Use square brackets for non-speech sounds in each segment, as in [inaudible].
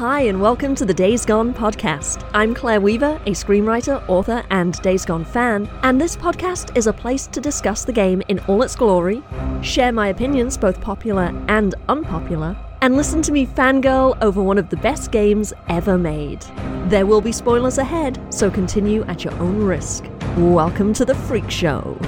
Hi, and welcome to the Days Gone podcast. I'm Claire Weaver, a screenwriter, author, and Days Gone fan, and this podcast is a place to discuss the game in all its glory, share my opinions, both popular and unpopular, and listen to me fangirl over one of the best games ever made. There will be spoilers ahead, so continue at your own risk. Welcome to the Freak Show.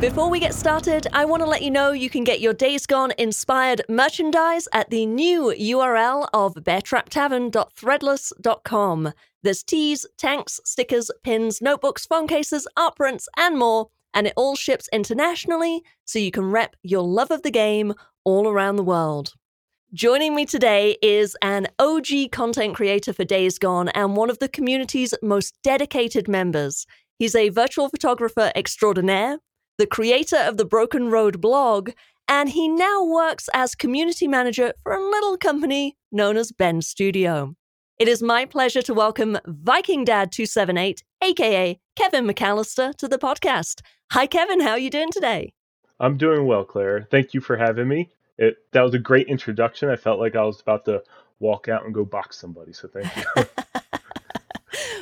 Before we get started, I want to let you know you can get your Days Gone inspired merchandise at the new URL of beartraptavern.threadless.com. There's tees, tanks, stickers, pins, notebooks, phone cases, art prints, and more, and it all ships internationally so you can rep your love of the game all around the world. Joining me today is an OG content creator for Days Gone and one of the community's most dedicated members. He's a virtual photographer extraordinaire, the creator of the Broken Road blog, and he now works as community manager for a little company known as Bend Studio. It is my pleasure to welcome Viking Dad 278, aka Kevin McAllister, to the podcast. Hi, Kevin. How are you doing today? I'm doing well, Claire. Thank you for having me. It that was a great introduction. I felt like I was about to walk out and go box somebody. So thank you. [laughs]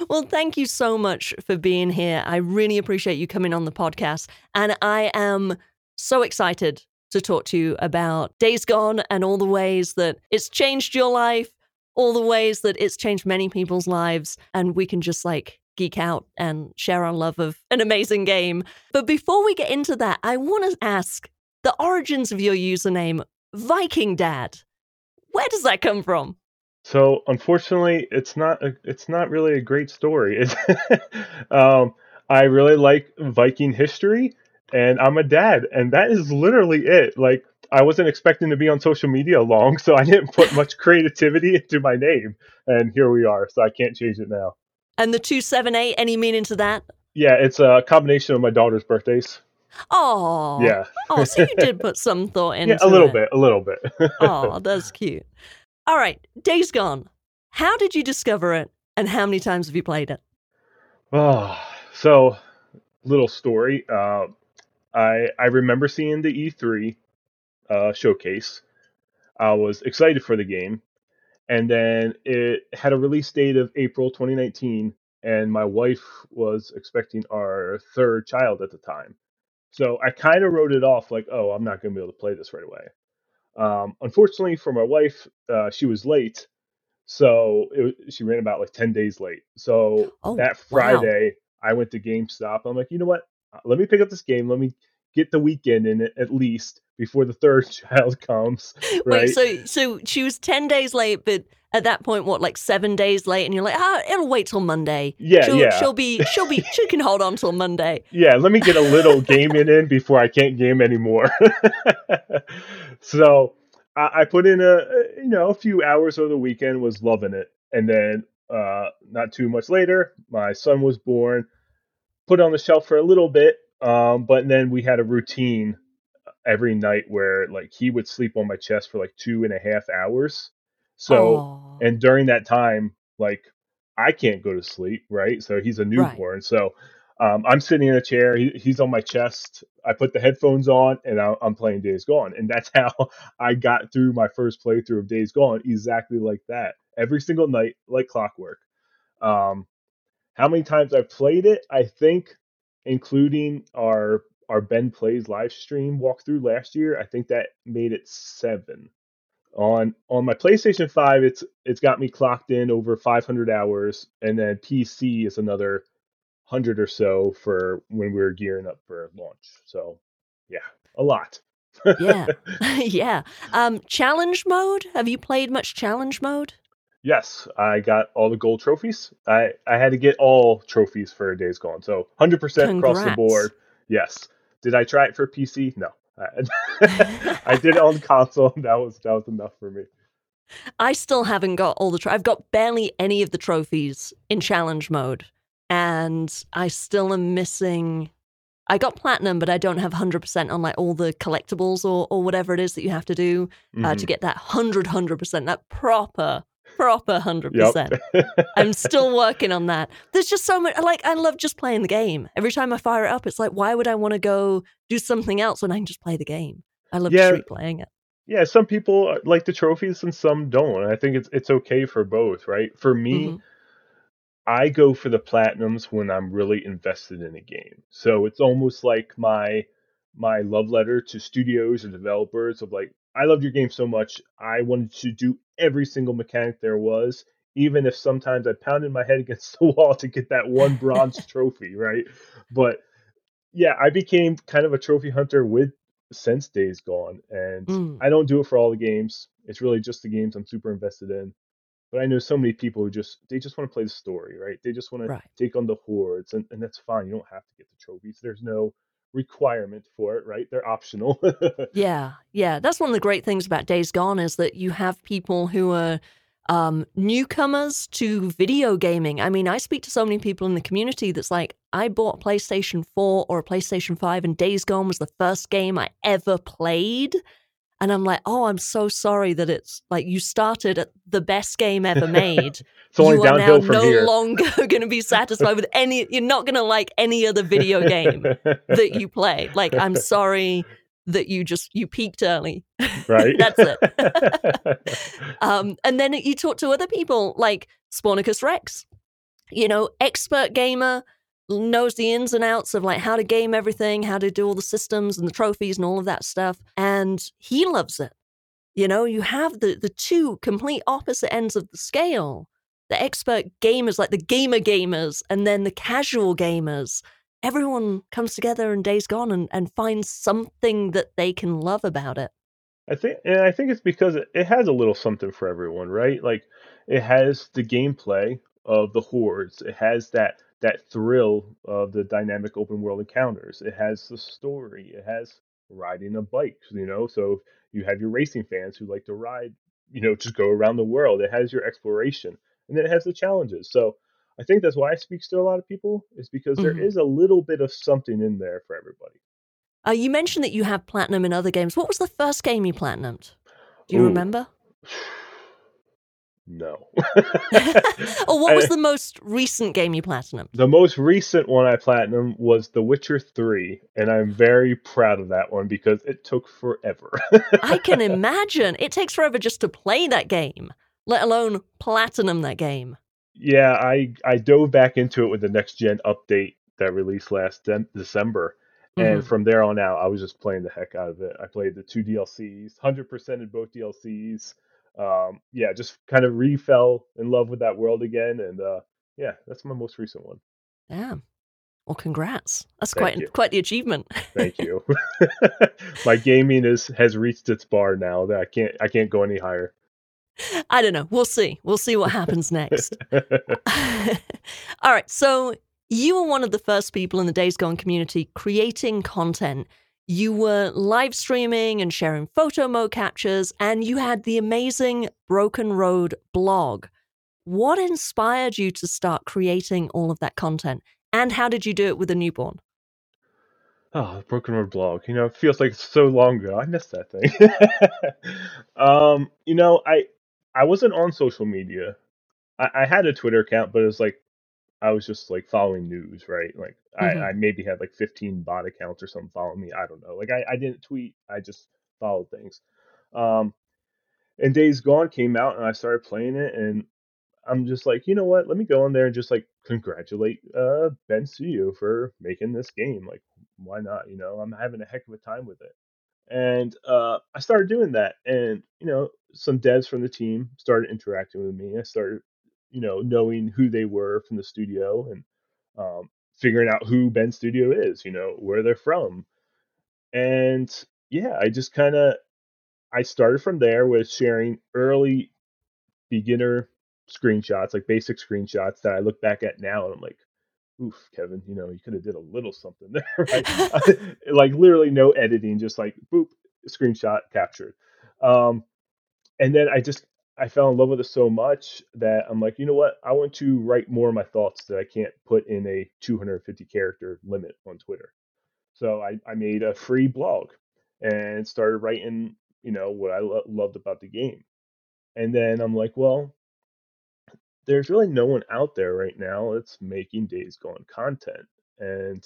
well, thank you so much for being here. I really appreciate you coming on the podcast. And I am so excited to talk to you about Days Gone and all the ways that it's changed your life, all the ways that it's changed many people's lives. And we can just like geek out and share our love of an amazing game. But before we get into that, I want to ask the origins of your username, Viking Dad. Where does that come from? So unfortunately, it's not a, it's not really a great story. [laughs] um, I really like Viking history, and I'm a dad, and that is literally it. Like I wasn't expecting to be on social media long, so I didn't put much [laughs] creativity into my name, and here we are. So I can't change it now. And the two seven eight, any meaning to that? Yeah, it's a combination of my daughter's birthdays. Oh, yeah. oh, so you did [laughs] put some thought into it. yeah, a little it. bit, a little bit. oh, that's cute. All right, Days Gone. How did you discover it, and how many times have you played it? Oh, so little story. Uh, I I remember seeing the E3 uh, showcase. I was excited for the game, and then it had a release date of April 2019, and my wife was expecting our third child at the time. So I kind of wrote it off like, oh, I'm not going to be able to play this right away. Um, unfortunately for my wife, uh, she was late, so it, she ran about like ten days late. So Oh, that wow. Friday, I went to GameStop. I'm like, you know what? Uh, Let me pick up this game. Let me get the weekend in it at least before the third [laughs] child comes. [laughs] Right? Wait, so so she was ten days late, but at that point, what, like seven days late, and you're like, ah, it'll wait till Monday. Yeah, she'll, yeah. She'll be, she'll be, she can hold on till Monday. [laughs] yeah, let me get a little gaming in before I can't game anymore. [laughs] so I, I put in a you know a few hours of the weekend, was loving it, and then uh, not too much later, my son was born. Put on the shelf for a little bit, um, but then we had a routine every night where like he would sleep on my chest for like two and a half hours. So Oh, and during that time, like I can't go to sleep, right? So he's a right. newborn. So um, I'm sitting in a chair. He, he's on my chest. I put the headphones on, and I, I'm playing Days Gone. And that's [laughs] how I got through my first playthrough of Days Gone, exactly like that, every single night, like clockwork. Um, how many times I've played it? I think, including our our Bend plays live stream walkthrough last year, I think that made it seven on on my PlayStation 5 it's it's got me clocked in over 500 hours and then PC is another 100 or so for when we were gearing up for launch. So, yeah, a lot. Yeah, [laughs] [laughs] yeah. Um, challenge mode. Have you played much challenge mode? yes, I got all the gold trophies. I I had to get all trophies for Days Gone. So, 100% across the board. Yes. Did I try it for PC? No. I, [laughs] I did it on console. That was that was enough for me. I still haven't got all the. Tro- I've got barely any of the trophies in challenge mode, and I still am missing. I got platinum, but I don't have hundred percent on like all the collectibles or or whatever it is that you have to do uh, Mhm. to get that hundred hundred percent, that proper proper hundred Yep. percent. [laughs] I'm still working on that. There's just so much. Like I love just playing the game. Every time I fire it up, it's like, why would I want to go do something else when I can just play the game? I love Yeah. just replaying it. Yeah, some people uh, like the trophies and some don't. And I think it's it's okay for both, right? For me, hmm I go for the platinums when I'm really invested in a game. So it's almost like my my love letter to studios and developers of like, I loved your game so much, I wanted to do every single mechanic there was, even if sometimes I pounded my head [laughs] against the wall to get that one bronze [laughs] trophy, right? But yeah, I became kind of a trophy hunter with since Days Gone, and Mm, I don't do it for all the games. It's really just the games I'm super invested in. But I know so many people who just they just want to play the story, right? They just want to take on the hordes, and, and that's fine. You don't have to get the trophies. There's no requirement for it, right? They're optional. [laughs] Yeah, yeah. That's one of the great things about Days Gone is that you have people who are um, newcomers to video gaming. I mean, I speak to so many people in the community that's like, I bought PlayStation 4 or a PlayStation 5, and Days Gone was the first game I ever played. And I'm like, oh, I'm so sorry that it's like you started at the best game ever made. [laughs] it's only You are now no here. longer [laughs] going to be satisfied with any, you're not going to like any other video game that you play. Like, I'm [laughs] sorry that you just, you peaked early. right? That's it. um, and then you talk to other people like Spornicus Rex, you know, expert gamer, knows the ins and outs of like how to game everything, how to do all the systems and the trophies and all of that stuff. And he loves it. You know, you have the the two complete opposite ends of the scale. The expert gamers, like the gamer gamers, and then the casual gamers. Everyone comes together in Days Gone and, and finds something that they can love about it. I think, and I think it's because it, it has a little something for everyone, right? Like it has the gameplay of the hordes. It has that that thrill of the dynamic open world encounters. It has the story. It has riding a bike, you know. So you have your racing fans who like to ride, you know, just go around the world. It has your exploration, and then it has the challenges. So I think that's why it speaks to a lot of people is because there Mhm. is a little bit of something in there for everybody. Uh, you mentioned that you have platinum in other games. What was the first game you platinumed? Do you Ooh. remember? No. [laughs] [laughs] or what was the most recent game you platinum? The most recent one I platinum was The Witcher 3, and I'm very proud of that one because it took forever. I can [laughs] imagine. It takes forever just to play that game, let alone platinum that game. yeah, I I dove back into it with the next gen update that released last de- December. And Mhm. from there on out, I was just playing the heck out of it. I played the two DLCs, 100% in both DLCs. Um, yeah, just kind of re fell in love with that world again. And uh, yeah, that's my most recent one. Yeah. Well, congrats. That's Thank quite you. quite the achievement. Thank [laughs] you. [laughs] My gaming is has reached its bar now that I can't I can't go any higher. I don't know. We'll see. We'll see what happens next. [laughs] All right. So you were one of the first people in the Days Gone community creating content. You were live streaming and sharing photo mo captures, and you had the amazing Broken Road blog. What inspired you to start creating all of that content? And how did you do it with a newborn? oh, Broken Road blog. You know, it feels like so long ago. I missed that thing. [laughs] um, you know, I I wasn't on social media. I, I had a Twitter account, but it was like I was just like following news, right? Like Mhm. I, I maybe had like 15 bot accounts or something following me. I don't know. Like I, I didn't tweet. I just followed things. Um, and Days Gone came out, and I started playing it, and I'm just like, you know what? Let me go in there and just like congratulate uh, Bend Studio for making this game. Like, why not? You know, I'm having a heck of a time with it. And uh, I started doing that, and you know, some devs from the team started interacting with me. I started, you know, knowing who they were from the studio and um, figuring out who Bend Studio is. You know, where they're from, and yeah, I just kind of I started from there with sharing early beginner screenshots, like basic screenshots that I look back at now and I'm like, oof, Kevin, you know, you could have did a little something [laughs] there, right? [laughs] [laughs] like literally no editing, just like boop, screenshot captured. Um, and then I just I fell in love with it so much that I'm like, you know what? I want to write more of my thoughts that I can't put in a 250 character limit on Twitter. So I, I made a free blog and started writing, you know, what I lo- loved about the game. And then I'm like, well, there's really no one out there right now that's making Days Gone content. And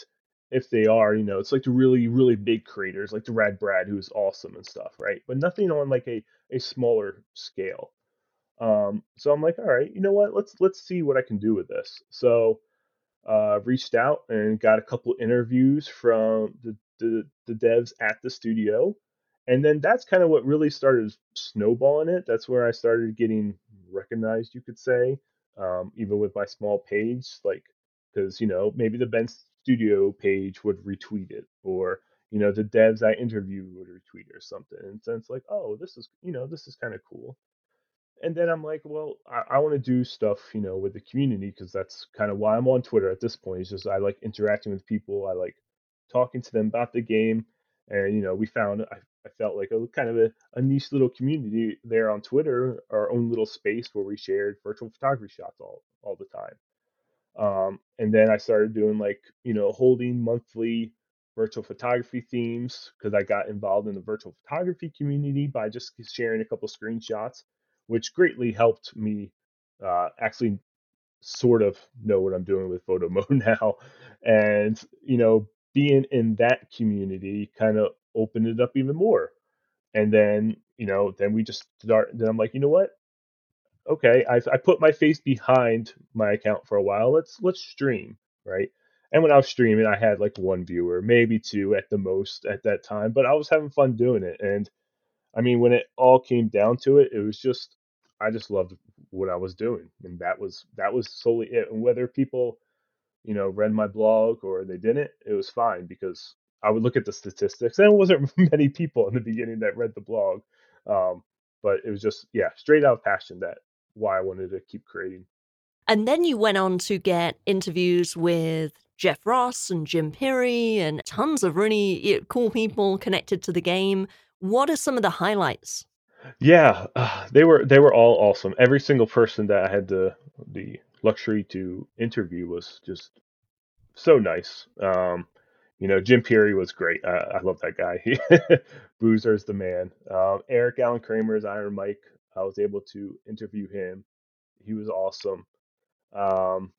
if they are, you know, it's like the really, really big creators, like the Rad Brad, who's awesome and stuff, right? But nothing on like a, a smaller scale. Um, so I'm like, all right, you know what? Let's let's see what I can do with this. So uh, reached out and got a couple interviews from the, the, the devs at the studio. And then that's kind of what really started snowballing it. That's where I started getting recognized, you could say, um, even with my small page, like because you know maybe the Bend Studio page would retweet it, or you know the devs I interviewed would retweet or something. And so it's like, oh, this is you know this is kind of cool and then I'm like, well, I, I want to do stuff, you know, with the community because that's kind of why I'm on Twitter at this point. It's just I like interacting with people. I like talking to them about the game, and you know, we found I, I felt like a kind of a, a niche little community there on Twitter, our own little space where we shared virtual photography shots all all the time. Um, and then I started doing like you know holding monthly virtual photography themes because I got involved in the virtual photography community by just sharing a couple screenshots which greatly helped me uh, actually sort of know what I'm doing with photo [laughs] mode now. And, you know, being in that community kind of opened it up even more. And then, you know, then we just start, then I'm like, you know what? Okay, I, I put my face behind my account for a while. Let's let's stream, right? And when I was streaming, I had like one viewer, maybe two at the most at that time, but I was having fun doing it. And I mean, when it all came down to it, it was just I just loved what I was doing, and that was that was solely it. And whether people, you know, read my blog or they didn't, it was fine because I would look at the statistics, and it wasn't [laughs] many people in the beginning that read the blog, um, but it was just yeah, straight out of passion that why I wanted to keep creating. And then you went on to get interviews with Jeff Ross and Jim Pirri and tons of really cool people connected to the game. What are some of the highlights? Yeah, uh, they were they were all awesome. Every single person that I had the the luxury to interview was just so nice. Um, you know, Jim Pirri was great. I, I love that guy. [laughs] Boozer's the man. Um, Eric Allen Kramer's Iron Mike. I was able to interview him. He was awesome. Um,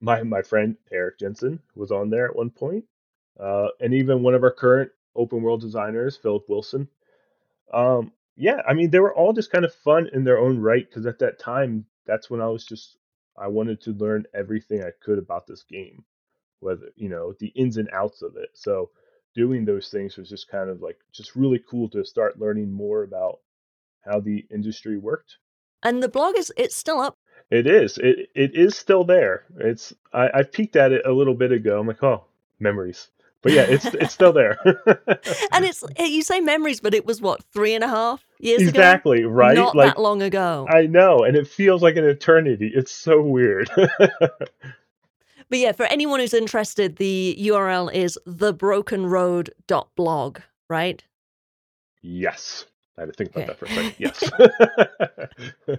my my friend Eric Jensen was on there at one point. Uh, and even one of our current open world designers, Philip Wilson. Um, yeah, I mean, they were all just kind of fun in their own right because at that time, that's when I was just I wanted to learn everything I could about this game, whether you know the ins and outs of it. So doing those things was just kind of like just really cool to start learning more about how the industry worked. And the blog is it's still up. It is. It it is still there. It's I, I peeked at it a little bit ago. I'm like, oh, memories but yeah, it's it's still there. [laughs] and it's you say memories, but it was what three and a half years exactly, ago. Exactly right. Not like, that long ago. I know, and it feels like an eternity. It's so weird. [laughs] but yeah, for anyone who's interested, the URL is thebrokenroad.blog, right? Yes. I had to think about okay. that for a second. Yes. [laughs]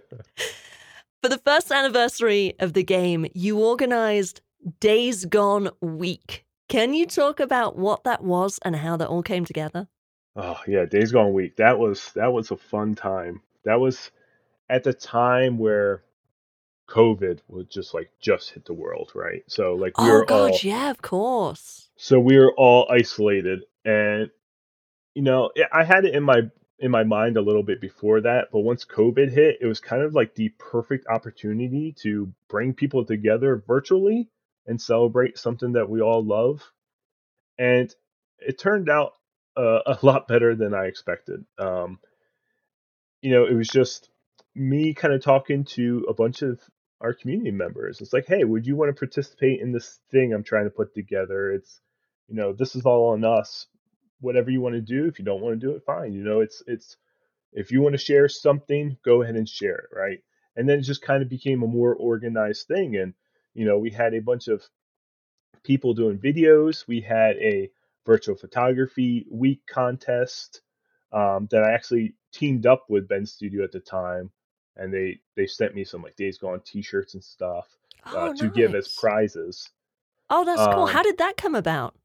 for the first anniversary of the game, you organized Days Gone Week. Can you talk about what that was and how that all came together? Oh yeah, Days Gone Week. That was that was a fun time. That was at the time where COVID was just like just hit the world, right? So like we oh, were God, all yeah, of course. So we were all isolated, and you know I had it in my in my mind a little bit before that, but once COVID hit, it was kind of like the perfect opportunity to bring people together virtually and celebrate something that we all love. And it turned out uh, a [laughs] lot better than I expected. Um, you know, it was just me kind of talking to a bunch of our community members. It's like, hey, would you want to participate in this thing I'm trying to put together? It's, you know, this is all on us. Whatever you want to do. If you don't want to do it, fine. You know, it's it's if you want to share something, go ahead and share it, right? And then it just kind of became a more organized thing. And you know, we had a bunch of people doing videos. We had a virtual photography week contest um, that I actually teamed up with Bend Studio at the time, and they they sent me some like Days Gone T-shirts and stuff uh, oh, to nice. give as prizes. Oh, that's um, cool. How did that come about?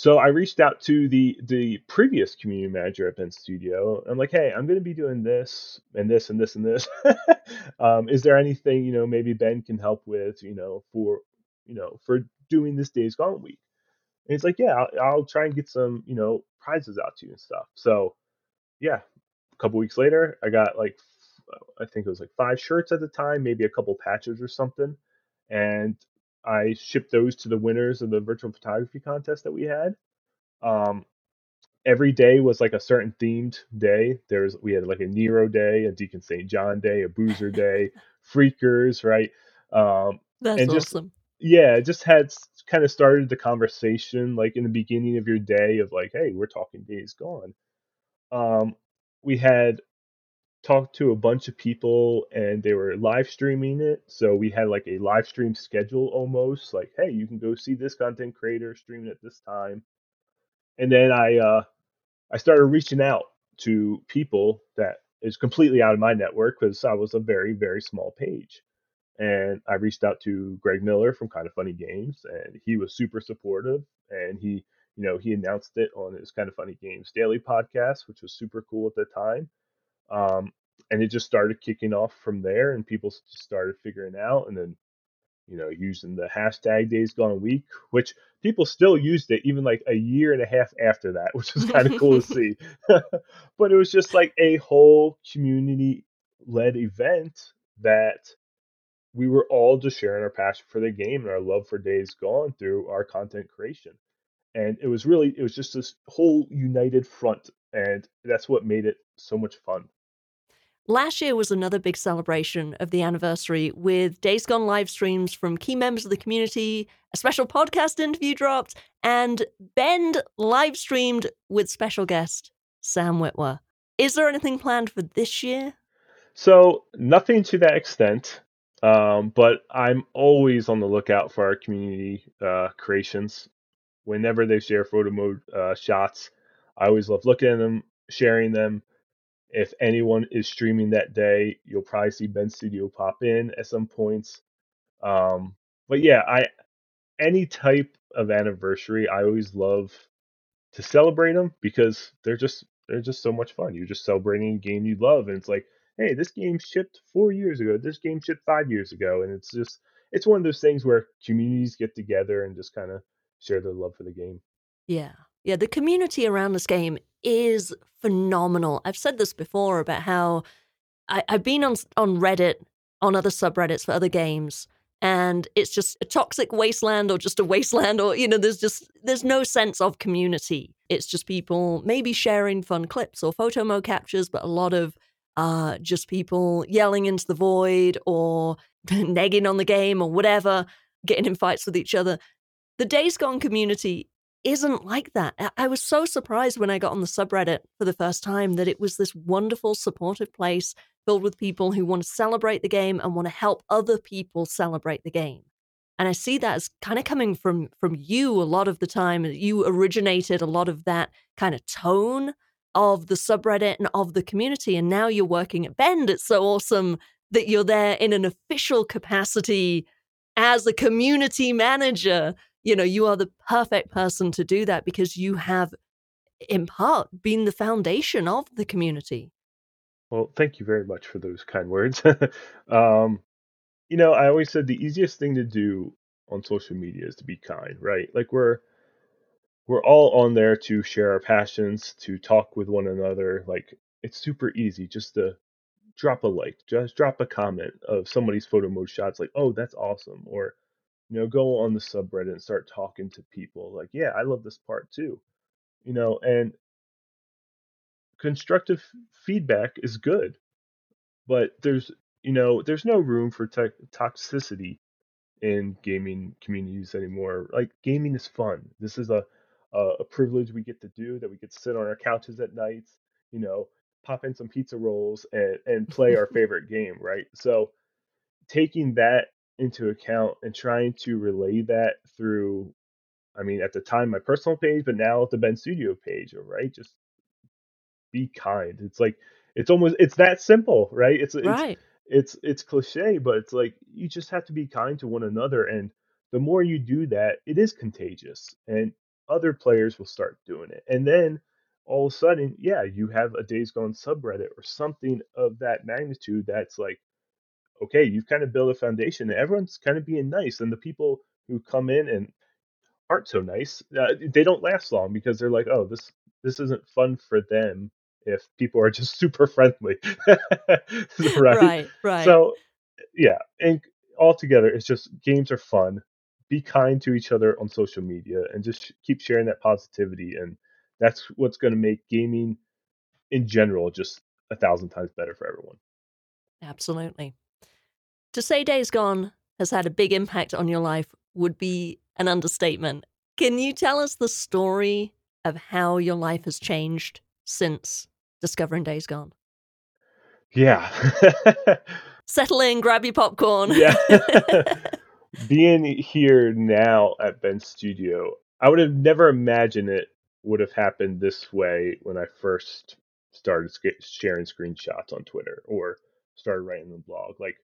So I reached out to the the previous community manager at Bend Studio. I'm like, hey, I'm going to be doing this and this and this and this. [laughs] um, is there anything you know maybe Bend can help with you know for you know for doing this Days Gone week? And he's like, yeah, I'll, I'll try and get some, you know, prizes out to you and stuff. So yeah, a couple weeks later, I got like, I think it was like five shirts at the time, maybe a couple patches or something. And I shipped those to the winners of the virtual photography contest that we had. Um, every day was like a certain themed day. There's we had like a Nero day, a Deacon St. John day, a Boozer [laughs] day, Freakers, right? Um, That's and just, awesome. Yeah, it just had kind of started the conversation like in the beginning of your day of like, hey, we're talking Days Gone. Um, we had talked to a bunch of people and they were live streaming it. So we had like a live stream schedule almost like, hey, you can go see this content creator streaming at this time. And then I uh, I started reaching out to people that is completely out of my network because I was a very very small page. And I reached out to Greg Miller from Kind of Funny Games, and he was super supportive. And he, you know, he announced it on his Kind of Funny Games daily podcast, which was super cool at the time. Um, and it just started kicking off from there, and people just started figuring out, and then you know using the hashtag Days Gone Week, which people still used it even like a year and a half after that, [laughs] which was kind of cool to see. [laughs] [laughs] but it was just like a whole community led event that we were all just sharing our passion for the game and our love for Days Gone through our content creation. And it was really, it was just this whole united front. And that's what made it so much fun. Last year was another big celebration of the anniversary with Days Gone live streams from key members of the community, a special podcast interview dropped, and Bend live streamed with special guest Sam Witwer. Is there anything planned for this year? So, nothing to that extent, um, but I'm always on the lookout for our community uh, creations. Whenever they share photo mode uh, shots, I always love looking at them, sharing them if anyone is streaming that day, you'll probably see Bend Studio pop in at some points. Um, but yeah, I any type of anniversary, I always love to celebrate them because they're just they're just so much fun. You're just celebrating a game you love, and it's like, hey, this game shipped four years ago. This game shipped five years ago, and it's just it's one of those things where communities get together and just kind of share their love for the game. Yeah, yeah. The community around this game is phenomenal. I've said this before about how I, I've been on on Reddit on other subreddits for other games and it's just a toxic wasteland or just a wasteland or you know there's just there's no sense of community it's just people maybe sharing fun clips or photo mo captures but a lot of uh just people yelling into the void or [laughs] negging on the game or whatever getting in fights with each other the days gone community isn't like that. I was so surprised when I got on the subreddit for the first time that it was this wonderful, supportive place filled with people who want to celebrate the game and want to help other people celebrate the game. And I see that as kind of coming from from you a lot of the time. You originated a lot of that kind of tone of the subreddit and of the community. And now you're working at Bend. It's so awesome that you're there in an official capacity as a community manager you know, you are the perfect person to do that because you have, in part, been the foundation of the community. Well, thank you very much for those kind words. [laughs] um, you know, I always said the easiest thing to do on social media is to be kind, right? Like we're we're all on there to share our passions, to talk with one another. Like it's super easy just to drop a like, just drop a comment of somebody's photo mode shots like, "Oh, that's awesome," or you know go on the subreddit and start talking to people like yeah i love this part too you know and constructive feedback is good but there's you know there's no room for te- toxicity in gaming communities anymore like gaming is fun. This is a, a a privilege we get to do that we get to sit on our couches at nights you know pop in some pizza rolls and and play our [laughs] favorite game right? So taking that into account and trying to relay that through I mean, at the time, my personal page, but now at the Bend Studio page, right? Just be kind. It's like it's almost it's that simple, right? It's right. it's it's it's cliche, but it's like you just have to be kind to one another, and the more you do that, it is contagious, and other players will start doing it, and then all of a sudden, yeah, you have a Days Gone subreddit or something of that magnitude that's like okay, you've kind of built a foundation and everyone's kind of being nice. And the people who come in and aren't so nice. Uh, they don't last long because they're like, oh, this this isn't fun for them if people are just [laughs] super friendly, [laughs] right? Right, right. So yeah, and altogether, it's just games are fun. Be kind to each other on social media and just keep sharing that positivity, and that's what's going to make gaming in general just a thousand times better for everyone. Absolutely. To say Days Gone has had a big impact on your life would be an understatement. Can you tell us the story of how your life has changed since discovering Days Gone? Yeah. [laughs] Settle in, grab your popcorn. yeah. [laughs] Being here now at Ben's Studio, I would have never imagined it would have happened this way when I first started sharing screenshots on Twitter or started writing the blog. Like,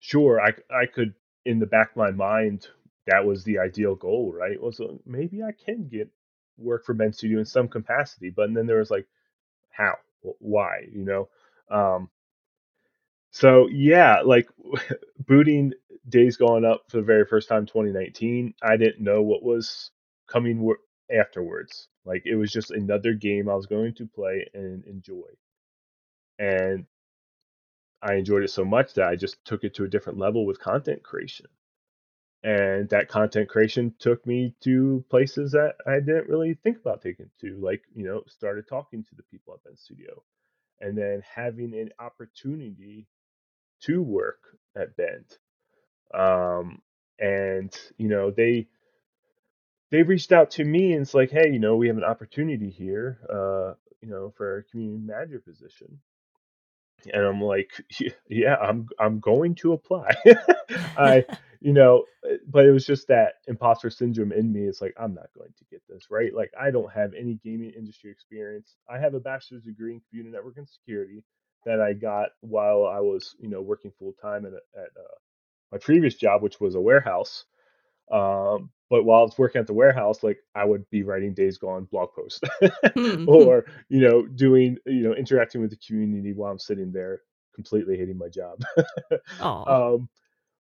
sure, I I could in the back of my mind that was the ideal goal, right? Was well, so maybe I can get work for Bend Studio in some capacity, but then there was like, how, why, you know? Um, so yeah, like [laughs] booting Days Gone up for the very first time 2019, I didn't know what was coming afterwards. Like it was just another game I was going to play and enjoy. And I enjoyed it so much that I just took it to a different level with content creation. And that content creation took me to places that I didn't really think about taking to, like, you know, started talking to the people at Bend Studio and then having an opportunity to work at Bend. Um, and, you know, they, they reached out to me and it's like, hey, you know, we have an opportunity here, uh, you know, for a community manager position and I'm like, yeah, I'm I'm going to apply. [laughs] I, [laughs] you know, eh, but it was just that imposter syndrome in me. It's like I'm not going to get this right. Like I don't have any gaming industry experience. I have a bachelor's degree in computer network and security that I got while I was, you know, working full time at, at uh, my previous job, which was a warehouse. Um, but while I was working at the warehouse, like I would be writing Days Gone blog posts [laughs] hmm. or, you know, doing, you know, interacting with the community while I'm sitting there completely hating my job. [laughs] um,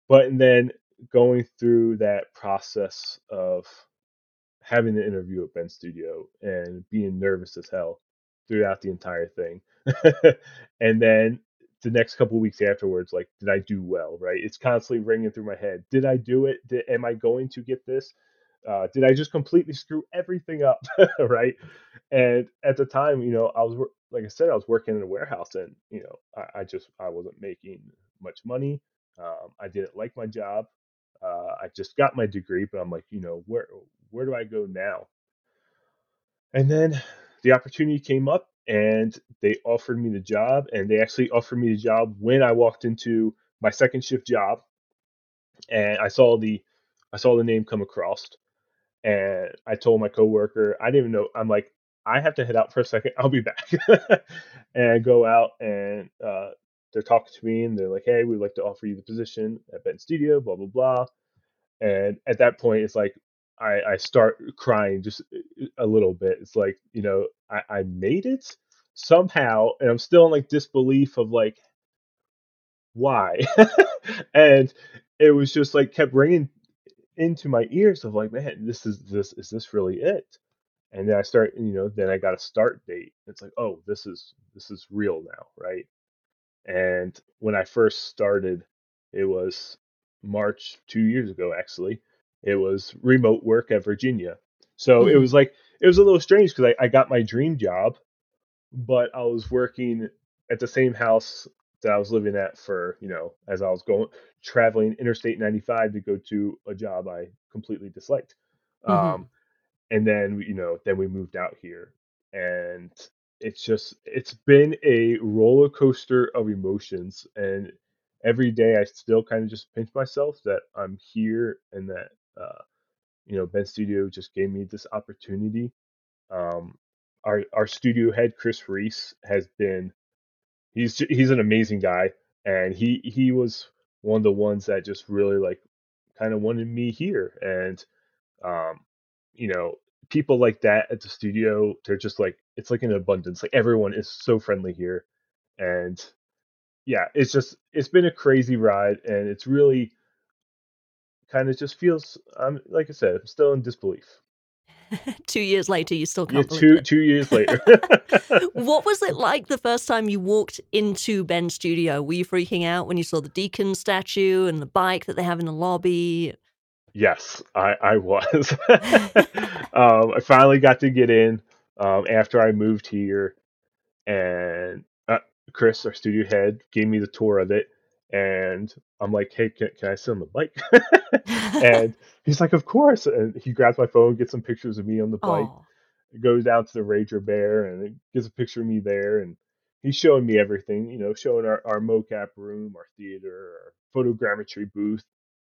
but and then going through that process of having the interview at Bend Studio and being nervous as hell throughout the entire thing. [laughs] and then the next couple weeks afterwards like did i do well right? It's constantly ringing through my head. Did i do it? Did, am i going to get this? Uh, did i just completely screw everything up [laughs] right? And at the time you know i was like i said i was working in a warehouse and you know i, I just i wasn't making much money. Um, i didn't like my job. Uh, i just got my degree but i'm like you know where where do i go now? And then the opportunity came up and they offered me the job and they actually offered me the job when I walked into my second shift job and I saw the I saw the name come across and I told my coworker I didn't even know I'm like I have to head out for a second [laughs] I'll be back and I go out and uh, they're talking to me and they're like hey we'd like to offer you the position at Bend Studio blah blah blah and at that point it's like I, I start crying just uh, a little bit. It's like, you know, I, I made it somehow, and I'm still in like disbelief of like, why? [laughs] and it was just like kept ringing into my ears of like, man, this is this is this really it? And then I start, you know, then I got a start date. It's like, oh, this is this is real now, right? And when I first started, it was March two years ago, actually it was remote work at Virginia. So mm-hmm. it was like it was a little strange because I, I got my dream job, but I was working at the same house that I was living at for, you know, as I was going traveling Interstate 95 to go to a job I completely disliked. Mm-hmm. Um, and then, you know, then we moved out here and it's just, it's been a roller coaster of emotions. And every day I still kind of just pinch myself that I'm here and that uh, you know, Bend Studio just gave me this opportunity. Um, our our studio head Chris Reese has been he's he's an amazing guy, and he he was one of the ones that just really like kind of wanted me here, and um, you know, people like that at the studio, they're just like it's like an abundance. Like everyone is so friendly here, and yeah, it's just it's been a crazy ride, and it's really kind of just feels um like I said, I'm still in disbelief. [laughs] two years later, you still can't believe two it. two years later. [laughs] What was it like the first time you walked into Ben's studio? Were you freaking out when you saw the Deacon statue and the bike that they have in the lobby? yes, I I was. [laughs] um, I finally got to get in um, after I moved here, and uh, Chris, our studio head, gave me the tour of it, and I'm like, "Hey, can, can I sit on the bike?" [laughs] [laughs] and he's like, "Of course!" And he grabs my phone, gets some pictures of me on the bike, oh, goes down to the Ranger Bear, and gets a picture of me there, and he's showing me everything, you know, showing our, our mocap room, our theater, our photogrammetry booth,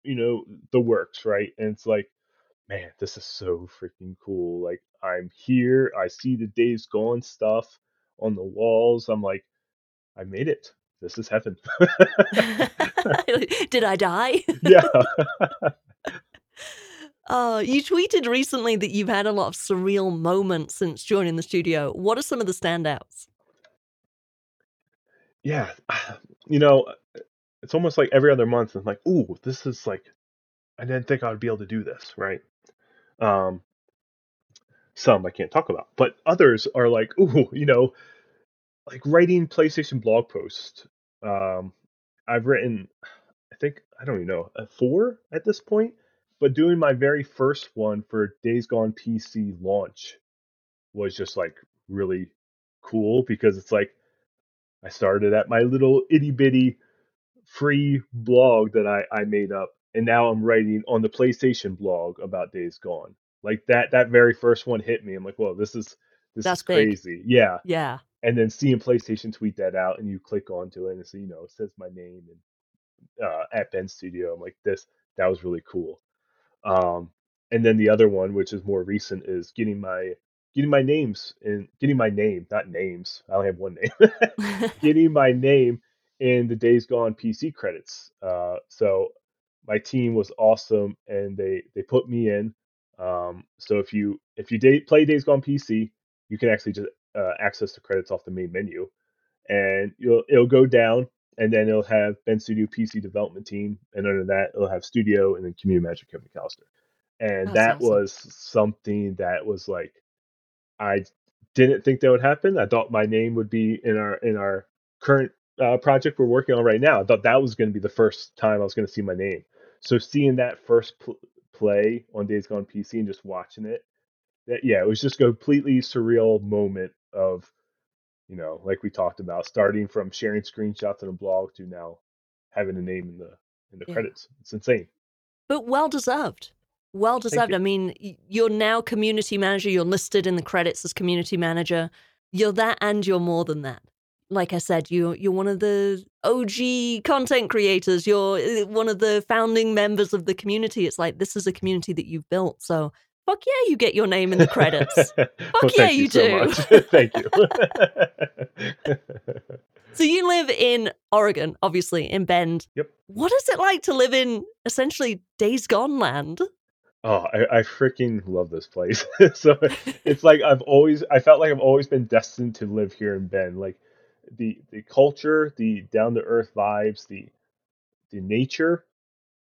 you know, the works, right? And it's like, man, this is so freaking cool. Like, I'm here, I see the Days Gone stuff on the walls. I'm like, I made it. This is heaven. [laughs] [laughs] did I die? [laughs] yeah. Oh, you tweeted recently that you've had a lot of surreal moments since joining the studio. What are some of the standouts? Yeah. [sighs] You know, it's almost like every other month. I'm like, ooh, this is like, I didn't think I would be able to do this, right? Um, some I can't talk about, but others are like, ooh, you know, like writing PlayStation blog posts. Um, I've written, I think I don't even know, uh, four at this point, but doing my very first one for Days Gone PC launch was just like really cool because it's like I started at my little itty bitty free blog that I, I made up, and now I'm writing on the PlayStation blog about Days Gone. Like that that very first one hit me. I'm like, whoa, this is this That's is big. crazy. Yeah. Yeah. And then seeing PlayStation tweet that out and you click onto it and it's you know, it says my name and uh at Bend Studio. I'm like, this that was really cool. Um and then the other one, which is more recent, is getting my getting my names and getting my name, not names. I only have one name. [laughs] [laughs] getting my name in the Days Gone PC credits. Uh, so my team was awesome, and they they put me in. Um, so if you if you day, play Days Gone PC, you can actually just uh, access the credits off the main menu, and you'll it'll go down, and then it'll have Bend Studio PC development team, and under that it'll have studio and then community manager Kevin McAllister. And that awesome. was something that was like I didn't think that would happen. I thought my name would be in our in our current uh, project we're working on right now. I thought that was going to be the first time I was going to see my name. So seeing that first pl- play on Days Gone PC and just watching it, that yeah, it was just a completely surreal moment of, you know, like we talked about, starting from sharing screenshots in a blog to now having a name in the in the Yeah. credits. It's insane. But well deserved. Well deserved. I mean, you're now community manager. You're listed in the credits as community manager. You're that and you're more than that. Like I said, you're you're one of the OG content creators. You're uh, one of the founding members of the community. It's like this is a community that you've built. So fuck yeah, you get your name in the credits. [laughs] well, yeah, you so do. [laughs] [laughs] thank you. so you live in Oregon, obviously, in Bend. Yep. What is it like to live in essentially Days Gone land? Oh, I, I freaking love this place. so it's like I've always I felt like I've always been destined to live here in Bend. Like the the culture, the down to earth vibes, the the nature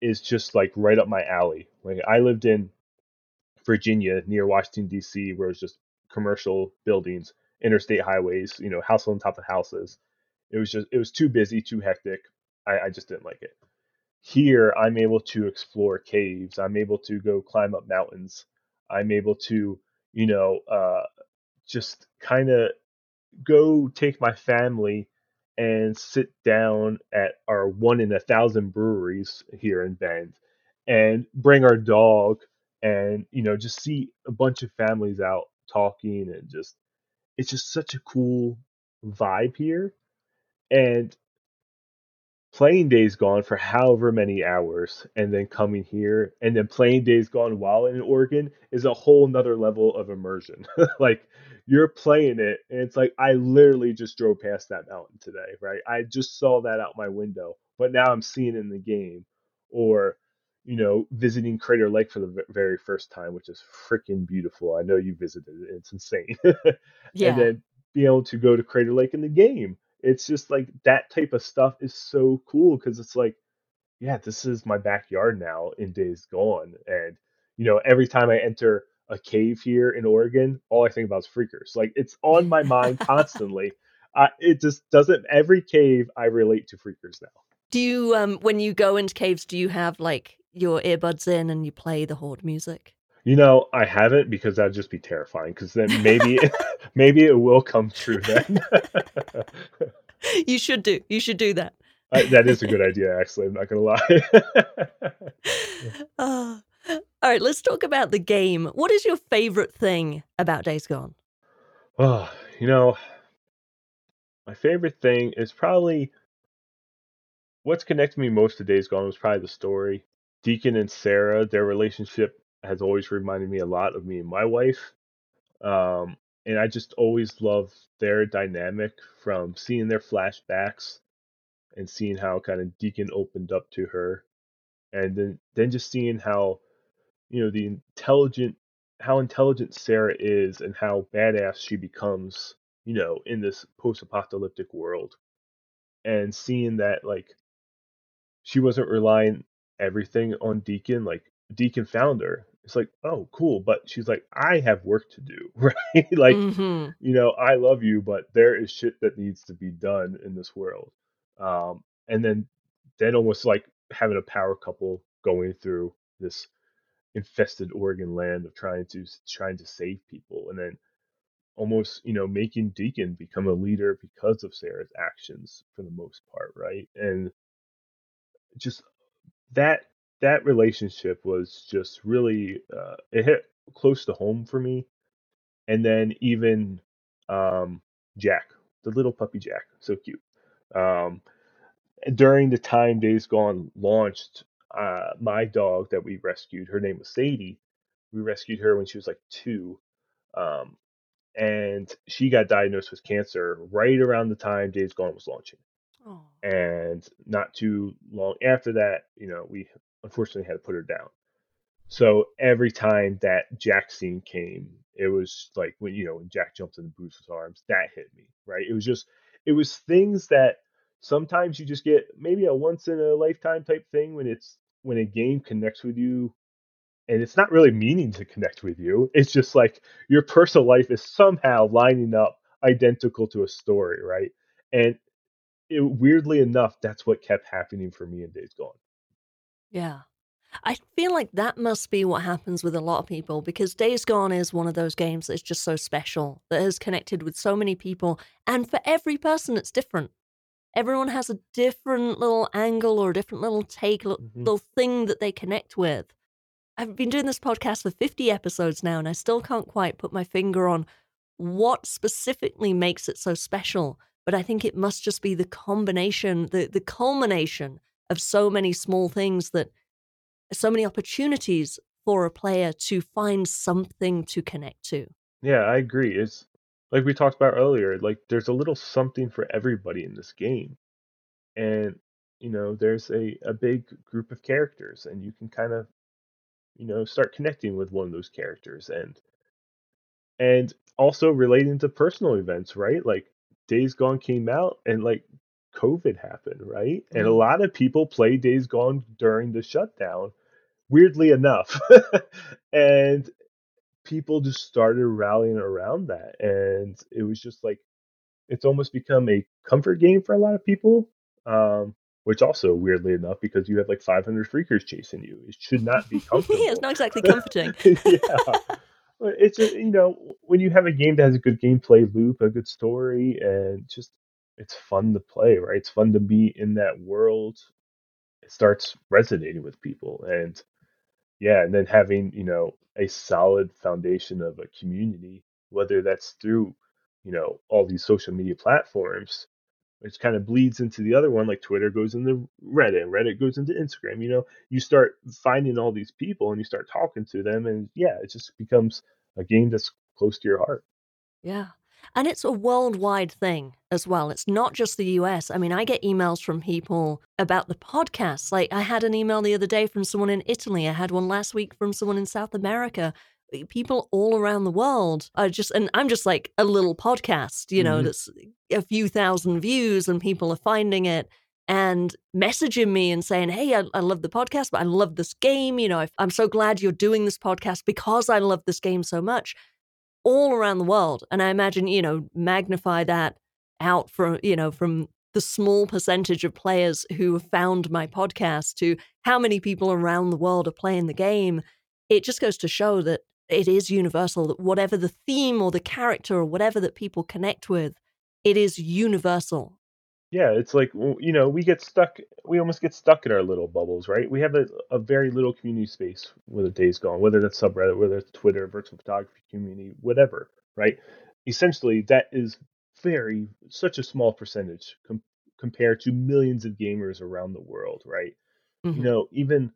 is just like right up my alley. Like I lived in Virginia near Washington D.C. where it's just commercial buildings, interstate highways, you know, house on top of houses. It was just it was too busy, too hectic. I, I just didn't like it. Here, I'm able to explore caves. I'm able to go climb up mountains. I'm able to, you know, uh, just kind of go take my family and sit down at our one in a thousand breweries here in Bend and bring our dog and, you know, just see a bunch of families out talking and just, it's just such a cool vibe here. And playing Days Gone for however many hours and then coming here and then playing Days Gone while in Oregon is a whole nother level of immersion. [laughs] like you're playing it and it's like I literally just drove past that mountain today, right? I just saw that out my window, but now I'm seeing in the game or you know, visiting Crater Lake for the very first time, which is freaking beautiful. I know you visited it. It's insane. [laughs] Yeah. And then being able to go to Crater Lake in the game it's just like that type of stuff is so cool because it's like yeah, this is my backyard now in Days Gone. And, you know, every time I enter a cave here in Oregon, all I think about is freakers. Like it's on my mind [laughs] constantly. Uh, it just doesn't, every cave I relate to freakers now. Do you, um, when you go into caves, do you have like your earbuds in and you play the horde music? You know, I haven't because that'd just be terrifying. Because then maybe, [laughs] [laughs] maybe it will come true then. you should do. You should do that. I, that is a good [laughs] idea, actually. I'm not gonna lie. uh, all right, let's talk about the game. What is your favorite thing about Days Gone? Oh, you know, my favorite thing is probably what's connected me most to Days Gone was probably the story. Deacon and Sarah, their relationship has always reminded me a lot of me and my wife. Um, and I just always love their dynamic from seeing their flashbacks and seeing how kind of Deacon opened up to her, and then then just seeing how you know the intelligent how intelligent Sarah is and how badass she becomes, you know, in this post-apocalyptic world, and seeing that like she wasn't relying everything on Deacon, like Deacon found her. It's like, oh, cool, but she's like, I have work to do, [laughs] right? like, mm-hmm. you know, I love you, but there is shit that needs to be done in this world um, and then then almost like having a power couple going through this infested Oregon land of trying to trying to save people, and then almost you know making Deacon become a leader because of Sarah's actions for the most part, right? And just that that relationship was just really uh, it hit close to home for me. And then even um, Jack, the little puppy Jack, so cute. Um, during the time Days Gone launched, uh, my dog that we rescued, her name was Sadie. We rescued her when she was like two. Um, and she got diagnosed with cancer right around the time Days Gone was launching. Oh. And not too long after that, you know, we unfortunately had to put her down. So every time that Jack scene came, it was like when you know when Jack jumped into Boozer's arms, that hit me, right? It was just it was things that sometimes you just get maybe a once in a lifetime type thing when it's when a game connects with you and it's not really meaning to connect with you it's just like your personal life is somehow lining up identical to a story right and it, weirdly enough that's what kept happening for me in days gone yeah I feel like that must be what happens with a lot of people because Days Gone is one of those games that's just so special, that has connected with so many people. And for every person, it's different everyone has a different little angle or a different little take, little, mm-hmm. little thing that they connect with. I've been doing this podcast for 50 episodes now, and I still can't quite put my finger on what specifically makes it so special. But I think it must just be the combination, the, the culmination of so many small things that so many opportunities for a player to find something to connect to. Yeah, I agree. It's like we talked about earlier, like there's a little something for everybody in this game. And you know, there's a, a big group of characters and you can kind of you know, start connecting with one of those characters and and also relating to personal events, right? Like Days Gone came out and like COVID happened, right? And a mm-hmm. lot of people played Days Gone during the shutdown, weirdly enough. [laughs] and people just started rallying around that and it was just like it's almost become a comfort game for a lot of people um, which also weirdly enough because you have like 500 freakers chasing you it should not be comfortable [laughs] yeah, it's not exactly [laughs] comforting yeah it's you know when you have a game that has a good gameplay loop a good story and just it's fun to play right? It's fun to be in that world. It starts resonating with people and yeah and then having you know a solid foundation of a community whether that's through you know all these social media platforms which kind of bleeds into the other one like twitter goes into reddit reddit goes into instagram you know you start finding all these people and you start talking to them and yeah it just becomes a game that's close to your heart yeah and it's a worldwide thing as well. It's not just the US. I mean, I get emails from people about the podcast. Like, I had an email the other day from someone in Italy. I had one last week from someone in South America. People all around the world are just, and I'm just like a little podcast, you know, mm-hmm. that's a few thousand views and people are finding it. and messaging me and saying, Hey, I, I love the podcast, but I love this game. You know, I, I'm so glad you're doing this podcast because I love this game so much all around the world. And I imagine, you know, magnify that out from, you know, from the small percentage of players who have found my podcast to how many people around the world are playing the game. It just goes to show that it is universal, that whatever the theme or the character or whatever that people connect with, it is universal yeah, it's like you know we get stuck. We almost get stuck in our little bubbles, right? We have a, a very little community space where the day's gone, whether that's subreddit, whether it's Twitter, virtual photography community, whatever, right? Essentially, that is very such a small percentage com- compared to millions of gamers around the world, right? Mm-hmm. You know, even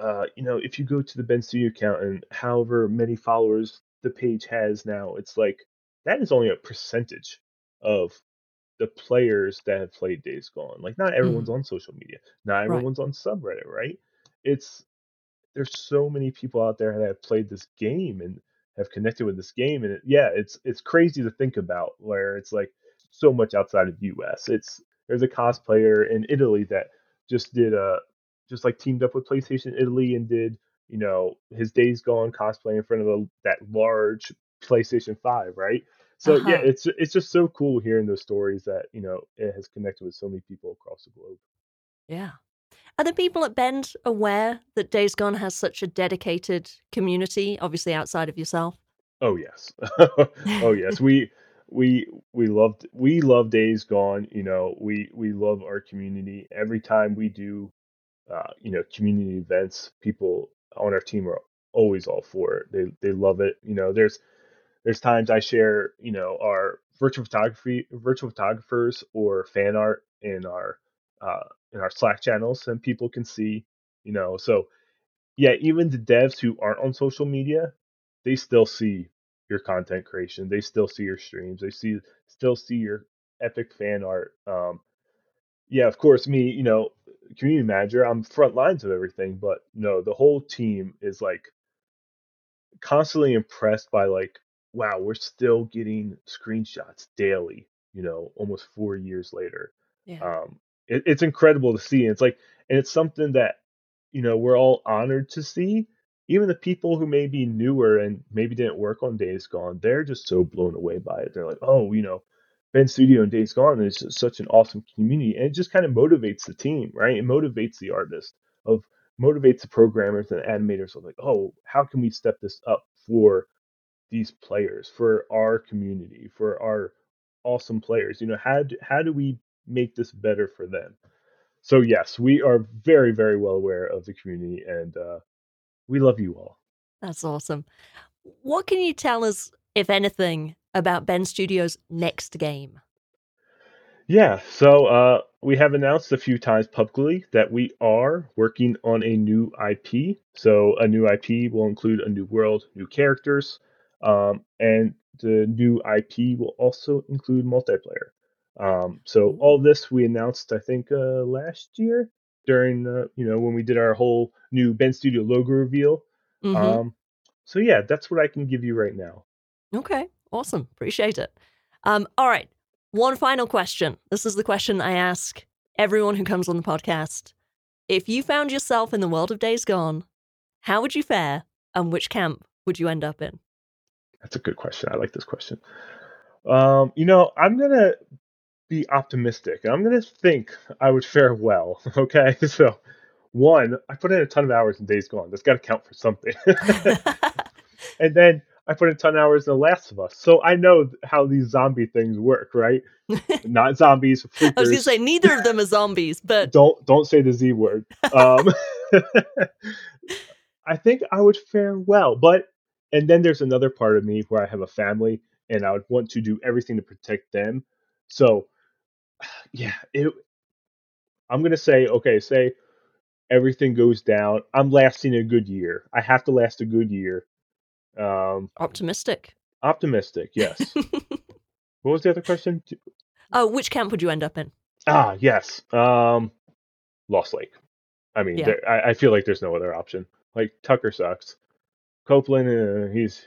uh, you know, if you go to the Bend Studio account and however many followers the page has now, it's like that is only a percentage of the players that have played Days Gone. Like not everyone's mm. on social media. Not everyone's right. on subreddit, right? It's there's so many people out there that have played this game and have connected with this game and it, yeah, it's it's crazy to think about where it's like so much outside of US. It's there's a cosplayer in Italy that just did a just like teamed up with PlayStation Italy and did, you know, his Days Gone cosplay in front of a, that large PlayStation 5, right? So uh-huh. yeah, it's it's just so cool hearing those stories that you know it has connected with so many people across the globe. Yeah. Are the people at Bend aware that Days Gone has such a dedicated community, obviously outside of yourself? Oh yes. [laughs] oh yes. [laughs] We we we loved we love Days Gone. You know, we we love our community. Every time we do uh, you know, community events, people on our team are always all for it. They they love it. You know, there's there's times I share, you know, our virtual photography, virtual photographers or fan art in our uh, in our Slack channels, and people can see, you know. So yeah, even the devs who aren't on social media, they still see your content creation. They still see your streams. They see still see your epic fan art. Um, yeah, of course, me, you know, community manager, I'm front lines of everything, but no, the whole team is like constantly impressed by like wow, we're still getting screenshots daily, you know, almost four years later. Yeah. Um, it, it's incredible to see. And it's like, and it's something that, you know, we're all honored to see. Even the people who may be newer and maybe didn't work on Days Gone, they're just so blown away by it. They're like, oh, you know, Bend Studio and Days Gone is such an awesome community. And it just kind of motivates the team, right? It motivates the artist of motivates the programmers and animators of like, oh, how can we step this up for these players, for our community, for our awesome players. You know, how do, how do we make this better for them? So yes, we are very very well aware of the community, and uh, we love you all. That's awesome. What can you tell us, if anything, about Bend Studios' next game? Yeah, so uh, we have announced a few times publicly that we are working on a new IP. So a new IP will include a new world, new characters, um, and the new IP will also include multiplayer. Um, so all this we announced, I think, uh, last year during uh, you know when we did our whole new Bend Studio logo reveal. Mm-hmm. Um, so yeah, that's what I can give you right now. Okay, awesome, appreciate it. Um, all right, one final question. This is the question I ask everyone who comes on the podcast. If you found yourself in the world of Days Gone, how would you fare, and which camp would you end up in? That's a good question. I like this question. Um, you know, I'm gonna be optimistic. I'm gonna think I would fare well. [laughs] Okay, [laughs] so one, I put in a ton of hours in Days Gone. That's got to count for something. [laughs] and then I put in a ton of hours in The Last of Us, so I know how these zombie things work, right? [laughs] Not zombies. Freakers. I was gonna say neither of them are zombies, but [laughs] don't don't say the Z word. Um, [laughs] I think I would fare well, but and then there's another part of me where I have a family and I would want to do everything to protect them. So, [sighs] yeah, it, I'm gonna say okay, say everything goes down. I'm lasting a good year. I have to last a good year. Um, optimistic. Optimistic, yes. [laughs] what was the other question? Oh, which camp would you end up in? Ah, yes. Um, Lost Lake. I mean, yeah. there, I, I feel like there's no other option. Like Tucker sucks. Copeland, uh, he's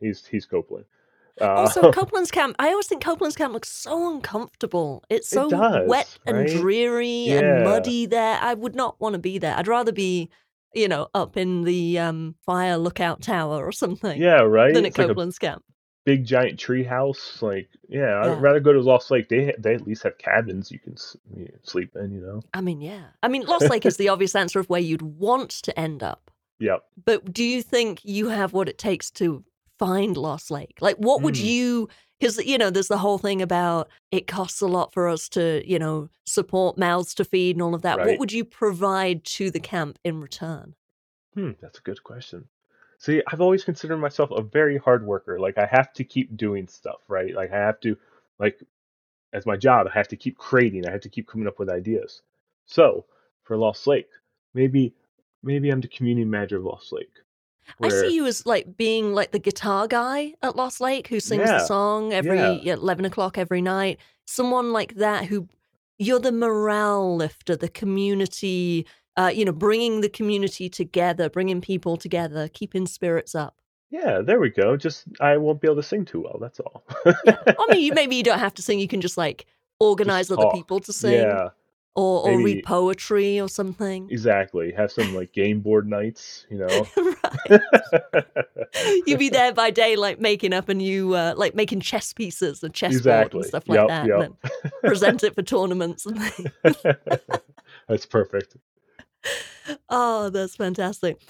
he's he's Copeland. also, [laughs] Copeland's Camp. I always think Copeland's Camp looks so uncomfortable. It's so it does, wet and right? dreary Yeah. and muddy there. I would not want to be there. I'd rather be, you know, up in the um, fire lookout tower or something Yeah, right. than at It's like Camp. big giant tree house. Like, yeah, Yeah. I'd rather go to Lost Lake. They they at least have cabins you can s- you know, sleep in. You know. I mean, yeah. I mean, Lost Lake is the obvious answer of where you'd want to end up. Yep. But do you think you have what it takes to find Lost Lake? Like, what would Hmm. you? Because you know, there's the whole thing about it costs a lot for us to, you know, support mouths to feed and all of that. What would you provide to the camp in return? Hmm, that's a good question. See, I've always considered myself a very hard worker. Like I have to keep doing stuff, right? Like I have to like as my job, I have to keep creating. I have to keep coming up with ideas. So, for Lost Lake, maybe maybe I'm the community manager of Lost Lake. I see you as like being like the guitar guy at Lost Lake who sings the song every yeah. yeah, eleven o'clock every night. Someone like that who you're the morale lifter, the community. Uh, you know, bringing the community together, bringing people together, keeping spirits up. Yeah, there we go. Just I won't be able to sing too well, that's all. I mean, you, [laughs] maybe you don't have to sing. You can just like organize other people to sing, Yeah, or or read poetry or something. exactly. Have some like game board nights, you know. [laughs] [laughs] You'd be there by day, like making up a new, uh, like making chess pieces, and chessboard exactly. and stuff like Yep, that, yep. and present it for tournaments and. [laughs] That's perfect. Oh, that's fantastic.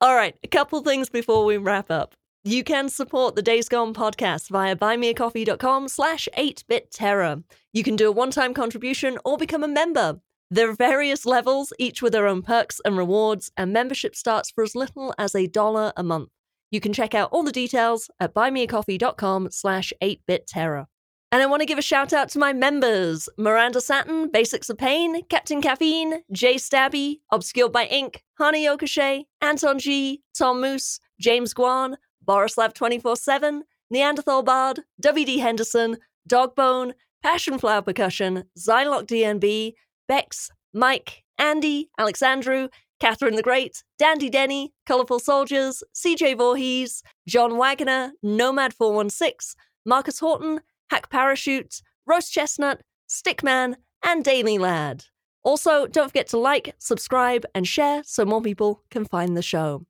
All right, a couple things before we wrap up. You can support the Days Gone podcast via buymeacoffee.com slash 8bitterror. You can do a one-time contribution or become a member. There are various levels, each with their own perks and rewards, and membership starts for as little as a dollar a month. You can check out all the details at buymeacoffee.com slash 8bitterror. And I want to give a shout out to my members Miranda Satin, Basics of Pain, Captain Caffeine, Jay Stabby, Obscured by Ink, Hani Okashe, Anton G, Tom Moose, James Guan, Borislav 24 7, Neanderthal Bard, WD Henderson, Dogbone, Passionflower Percussion, Zylock DNB, Bex, Mike, Andy, Alexandru, Catherine the Great, Dandy Denny, Colourful Soldiers, CJ Voorhees, John Wagner, Nomad 416, Marcus Horton, Hack Parachute, Roast Chestnut, Stickman, and Daily Lad. Also, don't forget to like, subscribe, and share so more people can find the show.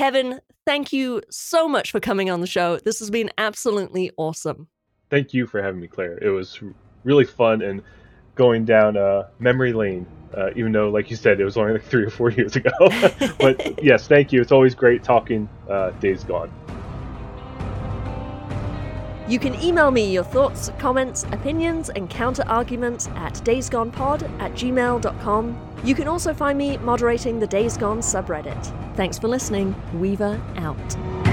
Kevin, thank you so much for coming on the show. This has been absolutely awesome. Thank you for having me, Claire. It was really fun and going down uh, memory lane. Uh, even though, like you said, it was only like three or four years ago. [laughs] but [laughs] yes, thank you. It's always great talking uh, Days Gone. You can email me your thoughts, comments, opinions, and counter arguments at daysgonepod at gmail.com. You can also find me moderating the Days Gone subreddit. Thanks for listening. Weaver out.